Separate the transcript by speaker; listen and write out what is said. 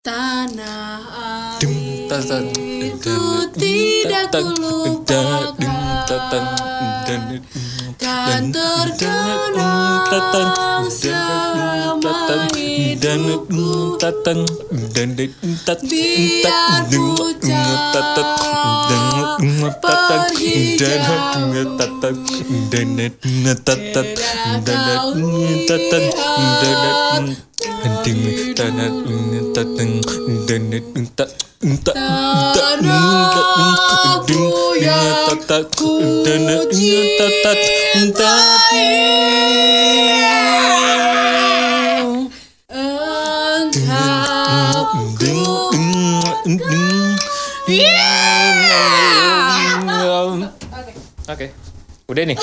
Speaker 1: Tanah airku
Speaker 2: dan-
Speaker 1: tidak
Speaker 2: tatan,
Speaker 1: ku
Speaker 2: da- dum, tatan,
Speaker 1: lupakan
Speaker 2: dan-
Speaker 1: tergenang selama hidupku Biar ku
Speaker 2: dan- tatat, dan- tatat, dan- tatat, dan- tatat, dan- Ding, tanat, tatang, dan- tat- tat-
Speaker 1: Tanahku yang
Speaker 2: tatat,
Speaker 1: ku
Speaker 2: dan- tatat,
Speaker 1: Engkau
Speaker 2: Oke, udah nih.